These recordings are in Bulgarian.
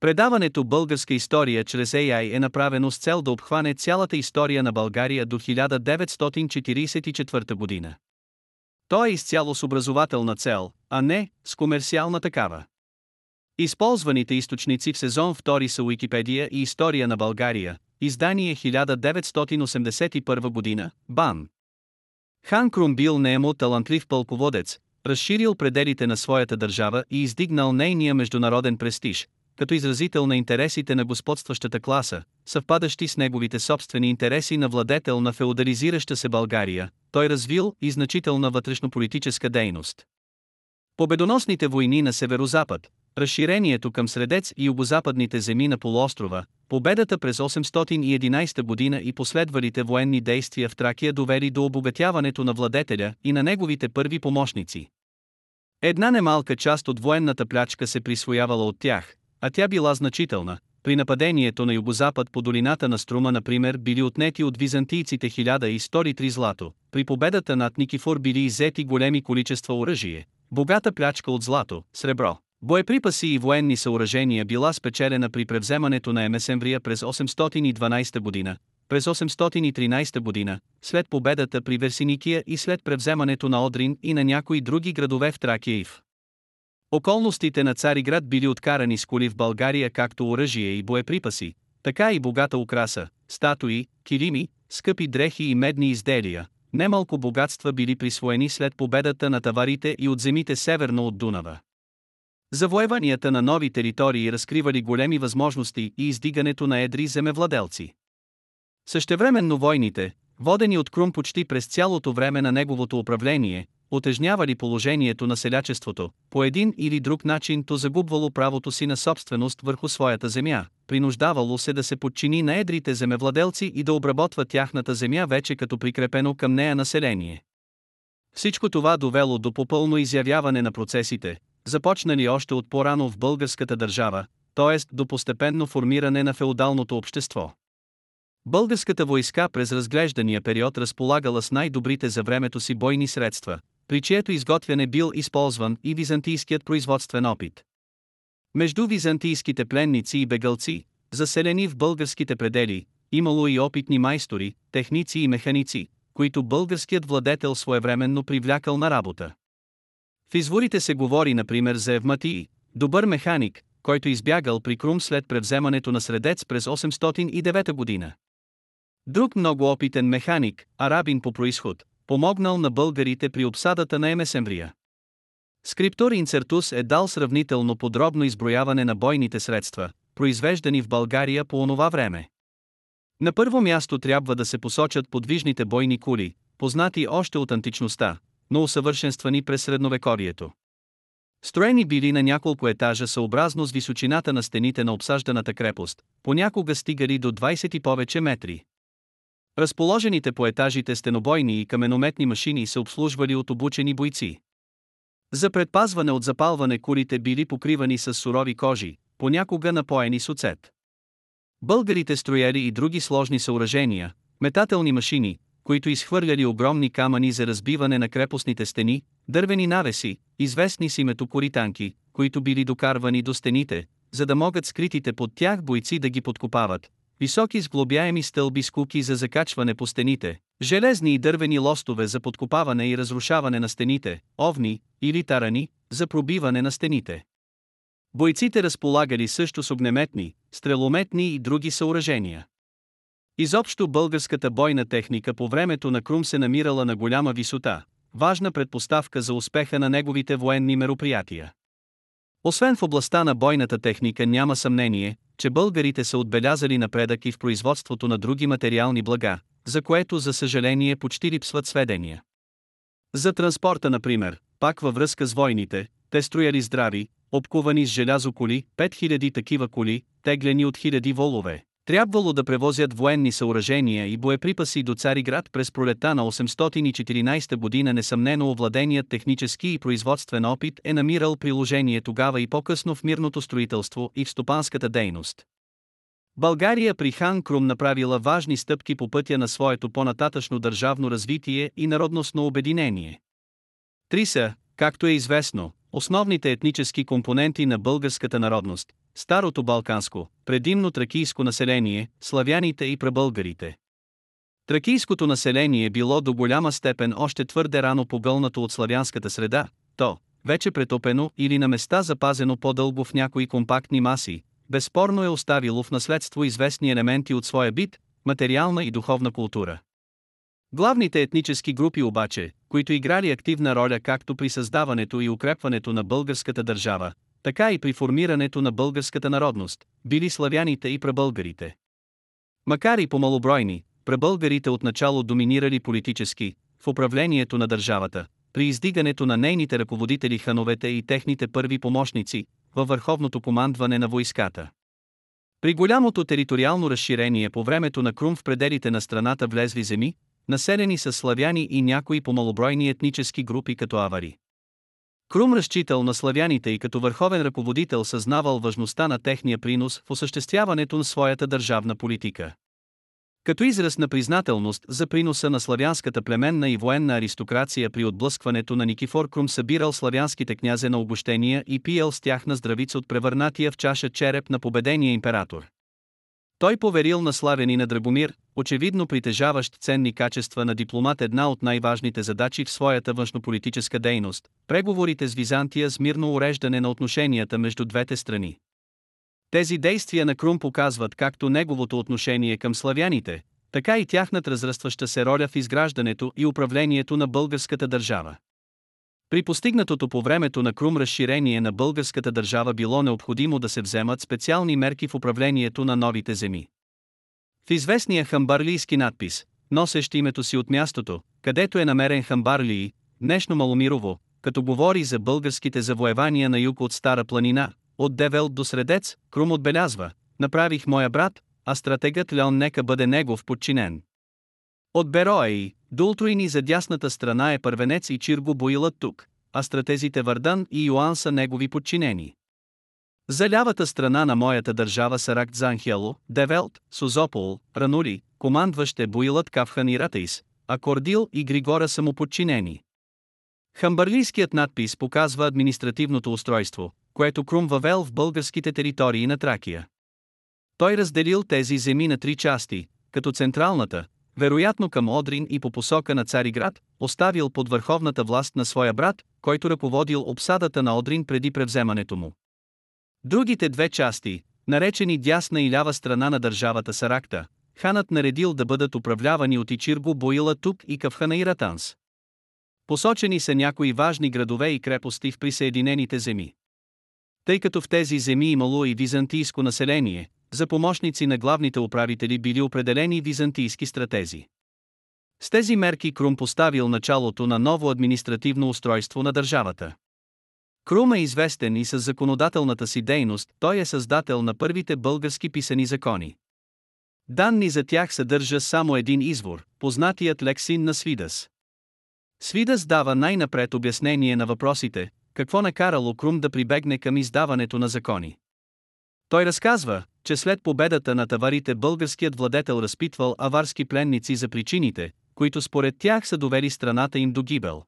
Предаването Българска история чрез AI е направено с цел да обхване цялата история на България до 1944 година. То е изцяло с образователна цел, а не с комерциална такава. Използваните източници в сезон 2 са Уикипедия и История на България, издание 1981 година, БАН. Хан Крум бил неемо талантлив пълководец, разширил пределите на своята държава и издигнал нейния международен престиж, като изразител на интересите на господстващата класа, съвпадащи с неговите собствени интереси на владетел на феодализираща се България, той развил и значителна вътрешнополитическа дейност. Победоносните войни на северозапад, разширението към Средец и югозападните земи на полуострова, победата през 811 година и последвалите военни действия в Тракия довели до обогатяването на владетеля и на неговите първи помощници. Една немалка част от военната плячка се присвоявала от тях, а тя била значителна. При нападението на югозапад по долината на Струма, например, били отнети от византийците 1103 злато, при победата над Никифор били иззети големи количества оръжие, богата плячка от злато, сребро. Боеприпаси и военни съоръжения била спечелена при превземането на Емесемврия през 812 година, през 813 година, след победата при Версиникия и след превземането на Одрин и на някои други градове в Тракия и в Околностите на Цариград били откарани с коли в България както оръжие и боеприпаси, така и богата украса, статуи, килими, скъпи дрехи и медни изделия. Немалко богатства били присвоени след победата на таварите и от земите северно от Дунава. Завоеванията на нови територии разкривали големи възможности и издигането на едри земевладелци. Същевременно войните, водени от Крум почти през цялото време на неговото управление, отежнявали положението на селячеството, по един или друг начин то загубвало правото си на собственост върху своята земя, принуждавало се да се подчини на едрите земевладелци и да обработва тяхната земя вече като прикрепено към нея население. Всичко това довело до попълно изявяване на процесите, започнали още от по-рано в българската държава, т.е. до постепенно формиране на феодалното общество. Българската войска през разглеждания период разполагала с най-добрите за времето си бойни средства, при чието изготвяне бил използван и византийският производствен опит. Между византийските пленници и бегалци, заселени в българските предели, имало и опитни майстори, техници и механици, които българският владетел своевременно привлякал на работа. В изворите се говори например за Евматии, добър механик, който избягал при Крум след превземането на Средец през 809 година. Друг много опитен механик, арабин по происход, помогнал на българите при обсадата на Емесемврия. Скриптор Инцертус е дал сравнително подробно изброяване на бойните средства, произвеждани в България по онова време. На първо място трябва да се посочат подвижните бойни кули, познати още от античността, но усъвършенствани през средновекорието. Строени били на няколко етажа съобразно с височината на стените на обсажданата крепост, понякога стигали до 20 и повече метри. Разположените по етажите стенобойни и каменометни машини се обслужвали от обучени бойци. За предпазване от запалване курите били покривани с сурови кожи, понякога напоени с оцет. Българите строяли и други сложни съоръжения, метателни машини, които изхвърляли огромни камъни за разбиване на крепостните стени, дървени навеси, известни с името коританки, които били докарвани до стените, за да могат скритите под тях бойци да ги подкопават, високи сглобяеми стълби с куки за закачване по стените, железни и дървени лостове за подкопаване и разрушаване на стените, овни или тарани за пробиване на стените. Бойците разполагали също с огнеметни, стрелометни и други съоръжения. Изобщо българската бойна техника по времето на Крум се намирала на голяма висота, важна предпоставка за успеха на неговите военни мероприятия. Освен в областта на бойната техника няма съмнение, че българите са отбелязали напредък и в производството на други материални блага, за което за съжаление почти липсват сведения. За транспорта, например, пак във връзка с войните, те строяли здрави, обкувани с желязо коли, 5000 такива коли, теглени от хиляди волове. Трябвало да превозят военни съоръжения и боеприпаси до Цариград през пролета на 814 година несъмнено овладеният технически и производствен опит е намирал приложение тогава и по-късно в мирното строителство и в стопанската дейност. България при Хан Крум направила важни стъпки по пътя на своето по-нататъчно държавно развитие и народностно обединение. Три са, както е известно, основните етнически компоненти на българската народност, старото балканско, предимно тракийско население, славяните и пребългарите. Тракийското население било до голяма степен още твърде рано погълнато от славянската среда, то, вече претопено или на места запазено по-дълго в някои компактни маси, безспорно е оставило в наследство известни елементи от своя бит, материална и духовна култура. Главните етнически групи обаче, които играли активна роля както при създаването и укрепването на българската държава, така и при формирането на българската народност, били славяните и пребългарите. Макар и по-малобройни, пребългарите отначало доминирали политически, в управлението на държавата, при издигането на нейните ръководители хановете и техните първи помощници, във върховното командване на войската. При голямото териториално разширение по времето на Крум в пределите на страната влезли земи, населени с славяни и някои помалобройни етнически групи като авари. Крум разчитал на славяните и като върховен ръководител съзнавал важността на техния принос в осъществяването на своята държавна политика. Като израз на признателност за приноса на славянската племенна и военна аристокрация при отблъскването на Никифор Крум събирал славянските князе на огощения и пиел с тях на здравица от превърнатия в чаша череп на победения император. Той поверил на славени на Драгомир, очевидно притежаващ ценни качества на дипломат една от най-важните задачи в своята външнополитическа дейност – преговорите с Византия с мирно уреждане на отношенията между двете страни. Тези действия на Крум показват както неговото отношение към славяните, така и тяхната разрастваща се роля в изграждането и управлението на българската държава. При постигнатото по времето на Крум разширение на българската държава било необходимо да се вземат специални мерки в управлението на новите земи. В известния хамбарлийски надпис, носещ името си от мястото, където е намерен Хамбарлии, днешно Маломирово, като говори за българските завоевания на юг от Стара планина, от Девел до Средец, Крум отбелязва, направих моя брат, а стратегът Леон нека бъде негов подчинен. От Бероаи, Дултруини за дясната страна е първенец и Чирго боилът тук, а стратезите Вардан и Йоан са негови подчинени. За лявата страна на моята държава са Ракт Занхело, Девелт, Сузопол, Ранули, командващ е Боилът Кавхан и Ратейс, а Кордил и Григора са му подчинени. Хамбарлийският надпис показва административното устройство, което Крум въвел в българските територии на Тракия. Той разделил тези земи на три части, като централната, вероятно към Одрин и по посока на Цариград, оставил под върховната власт на своя брат, който ръководил обсадата на Одрин преди превземането му. Другите две части, наречени дясна и лява страна на държавата Саракта, ханът наредил да бъдат управлявани от Ичирго Боила Тук и Кавхана и Ратанс. Посочени са някои важни градове и крепости в присъединените земи. Тъй като в тези земи имало и византийско население, за помощници на главните управители били определени византийски стратези. С тези мерки Крум поставил началото на ново административно устройство на държавата. Крум е известен и с законодателната си дейност, той е създател на първите български писани закони. Данни за тях съдържа само един извор, познатият лексин на Свидас. Свидас дава най-напред обяснение на въпросите, какво накарало Крум да прибегне към издаването на закони. Той разказва, че след победата на таварите българският владетел разпитвал аварски пленници за причините, които според тях са довели страната им до гибел.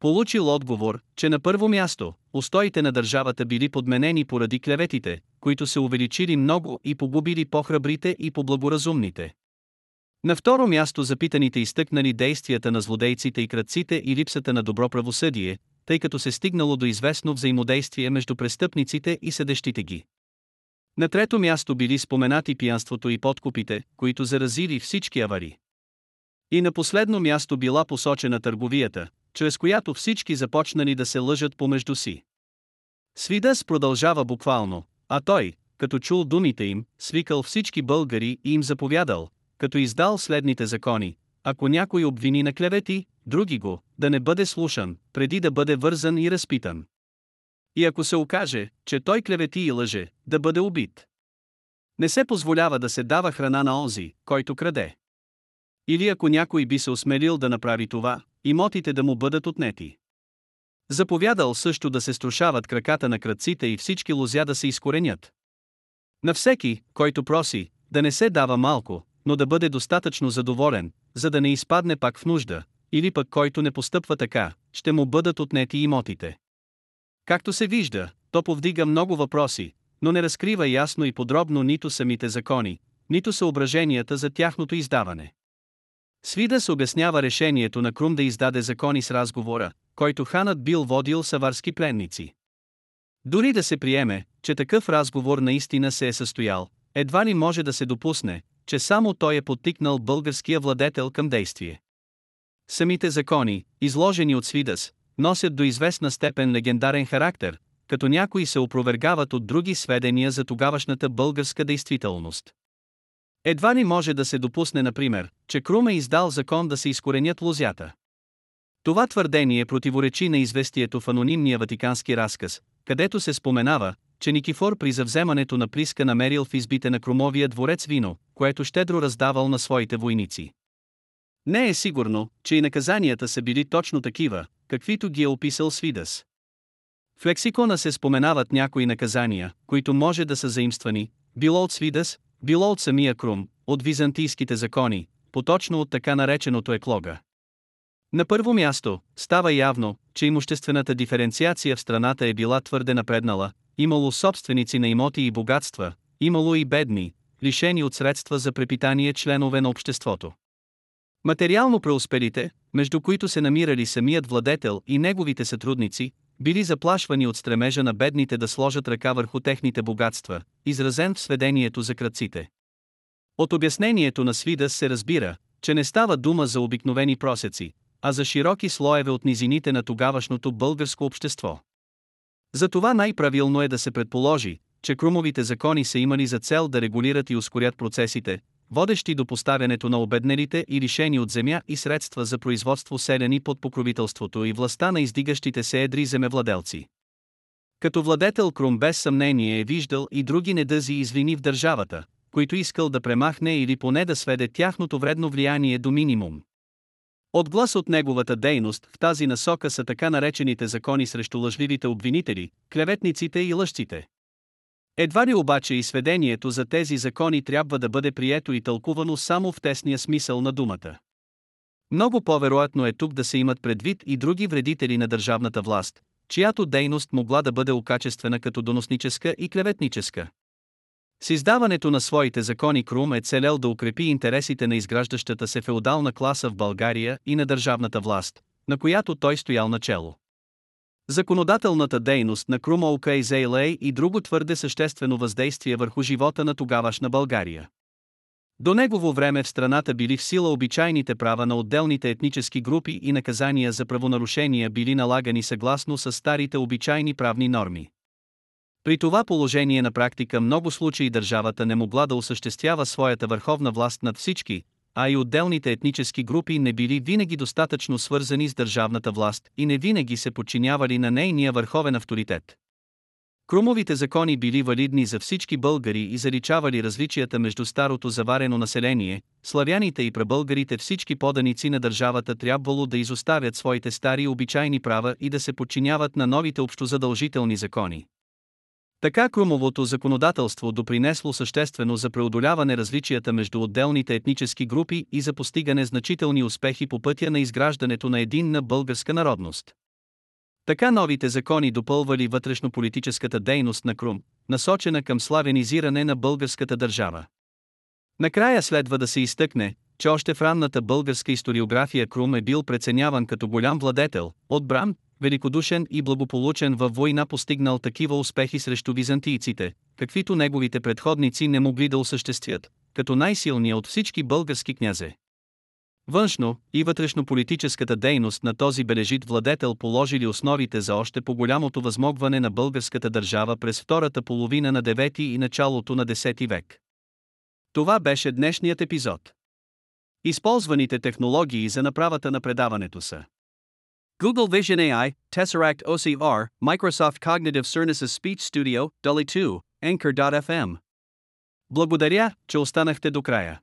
Получил отговор, че на първо място, устоите на държавата били подменени поради клеветите, които се увеличили много и погубили по-храбрите и по-благоразумните. На второ място запитаните изтъкнали действията на злодейците и кръците и липсата на добро правосъдие, тъй като се стигнало до известно взаимодействие между престъпниците и съдещите ги. На трето място били споменати пиянството и подкупите, които заразили всички авари. И на последно място била посочена търговията, чрез която всички започнали да се лъжат помежду си. Свидас продължава буквално, а той, като чул думите им, свикал всички българи и им заповядал, като издал следните закони. Ако някой обвини на клевети, други го, да не бъде слушан, преди да бъде вързан и разпитан. И ако се окаже, че той клевети и лъже, да бъде убит. Не се позволява да се дава храна на онзи, който краде. Или ако някой би се осмелил да направи това, имотите да му бъдат отнети. Заповядал също да се струшават краката на кръците и всички лозя да се изкоренят. На всеки, който проси, да не се дава малко, но да бъде достатъчно задоволен, за да не изпадне пак в нужда, или пък който не постъпва така, ще му бъдат отнети имотите. Както се вижда, то повдига много въпроси, но не разкрива ясно и подробно нито самите закони, нито съображенията за тяхното издаване. Свида се обяснява решението на Крум да издаде закони с разговора, който ханът бил водил саварски пленници. Дори да се приеме, че такъв разговор наистина се е състоял, едва ли може да се допусне, че само той е подтикнал българския владетел към действие. Самите закони, изложени от Свидас, носят до известна степен легендарен характер, като някои се опровергават от други сведения за тогавашната българска действителност. Едва ли може да се допусне, например, че Крум е издал закон да се изкоренят лозята. Това твърдение противоречи на известието в анонимния ватикански разказ, където се споменава, че Никифор при завземането на Плиска намерил в избите на Крумовия дворец вино, което щедро раздавал на своите войници. Не е сигурно, че и наказанията са били точно такива, каквито ги е описал Свидас. В лексикона се споменават някои наказания, които може да са заимствани, било от Свидас, било от самия Крум, от византийските закони, поточно от така нареченото еклога. На първо място, става явно, че имуществената диференциация в страната е била твърде напреднала, имало собственици на имоти и богатства, имало и бедни, лишени от средства за препитание членове на обществото. Материално преуспелите, между които се намирали самият владетел и неговите сътрудници, били заплашвани от стремежа на бедните да сложат ръка върху техните богатства, изразен в сведението за кръците. От обяснението на Свидас се разбира, че не става дума за обикновени просеци, а за широки слоеве от низините на тогавашното българско общество. Затова най-правилно е да се предположи, че Крумовите закони са имали за цел да регулират и ускорят процесите, водещи до поставянето на обеднелите и лишени от земя и средства за производство селени под покровителството и властта на издигащите се едри земевладелци. Като владетел Крум без съмнение е виждал и други недъзи и извини в държавата, които искал да премахне или поне да сведе тяхното вредно влияние до минимум. Отглас от неговата дейност в тази насока са така наречените закони срещу лъжливите обвинители, клеветниците и лъжците. Едва ли обаче и сведението за тези закони трябва да бъде прието и тълкувано само в тесния смисъл на думата. Много по-вероятно е тук да се имат предвид и други вредители на държавната власт, чиято дейност могла да бъде окачествена като доносническа и клеветническа. С издаването на своите закони Крум е целел да укрепи интересите на изграждащата се феодална класа в България и на държавната власт, на която той стоял начело. Законодателната дейност на Крум Окейзейлей и друго твърде съществено въздействие върху живота на тогавашна България. До негово време в страната били в сила обичайните права на отделните етнически групи и наказания за правонарушения били налагани съгласно с старите обичайни правни норми. При това положение на практика много случаи държавата не могла да осъществява своята върховна власт над всички, а и отделните етнически групи не били винаги достатъчно свързани с държавната власт и не винаги се подчинявали на нейния върховен авторитет. Крумовите закони били валидни за всички българи и заличавали различията между старото заварено население, славяните и пребългарите всички поданици на държавата трябвало да изоставят своите стари обичайни права и да се подчиняват на новите общозадължителни закони. Така крумовото законодателство допринесло съществено за преодоляване различията между отделните етнически групи и за постигане значителни успехи по пътя на изграждането на единна българска народност. Така новите закони допълвали вътрешнополитическата дейност на Крум, насочена към славянизиране на българската държава. Накрая следва да се изтъкне, че още в ранната българска историография Крум е бил преценяван като голям владетел, отбран, великодушен и благополучен във война постигнал такива успехи срещу византийците, каквито неговите предходници не могли да осъществят, като най-силният от всички български князе. Външно и вътрешно-политическата дейност на този бележит владетел положили основите за още по-голямото възмогване на българската държава през втората половина на 9 и началото на 10 век. Това беше днешният епизод. Използваните технологии за направата на предаването са Google Vision AI, Tesseract OCR, Microsoft Cognitive Services Speech Studio, Dolly 2, Anchor.fm. Благодаря, че останахте до края.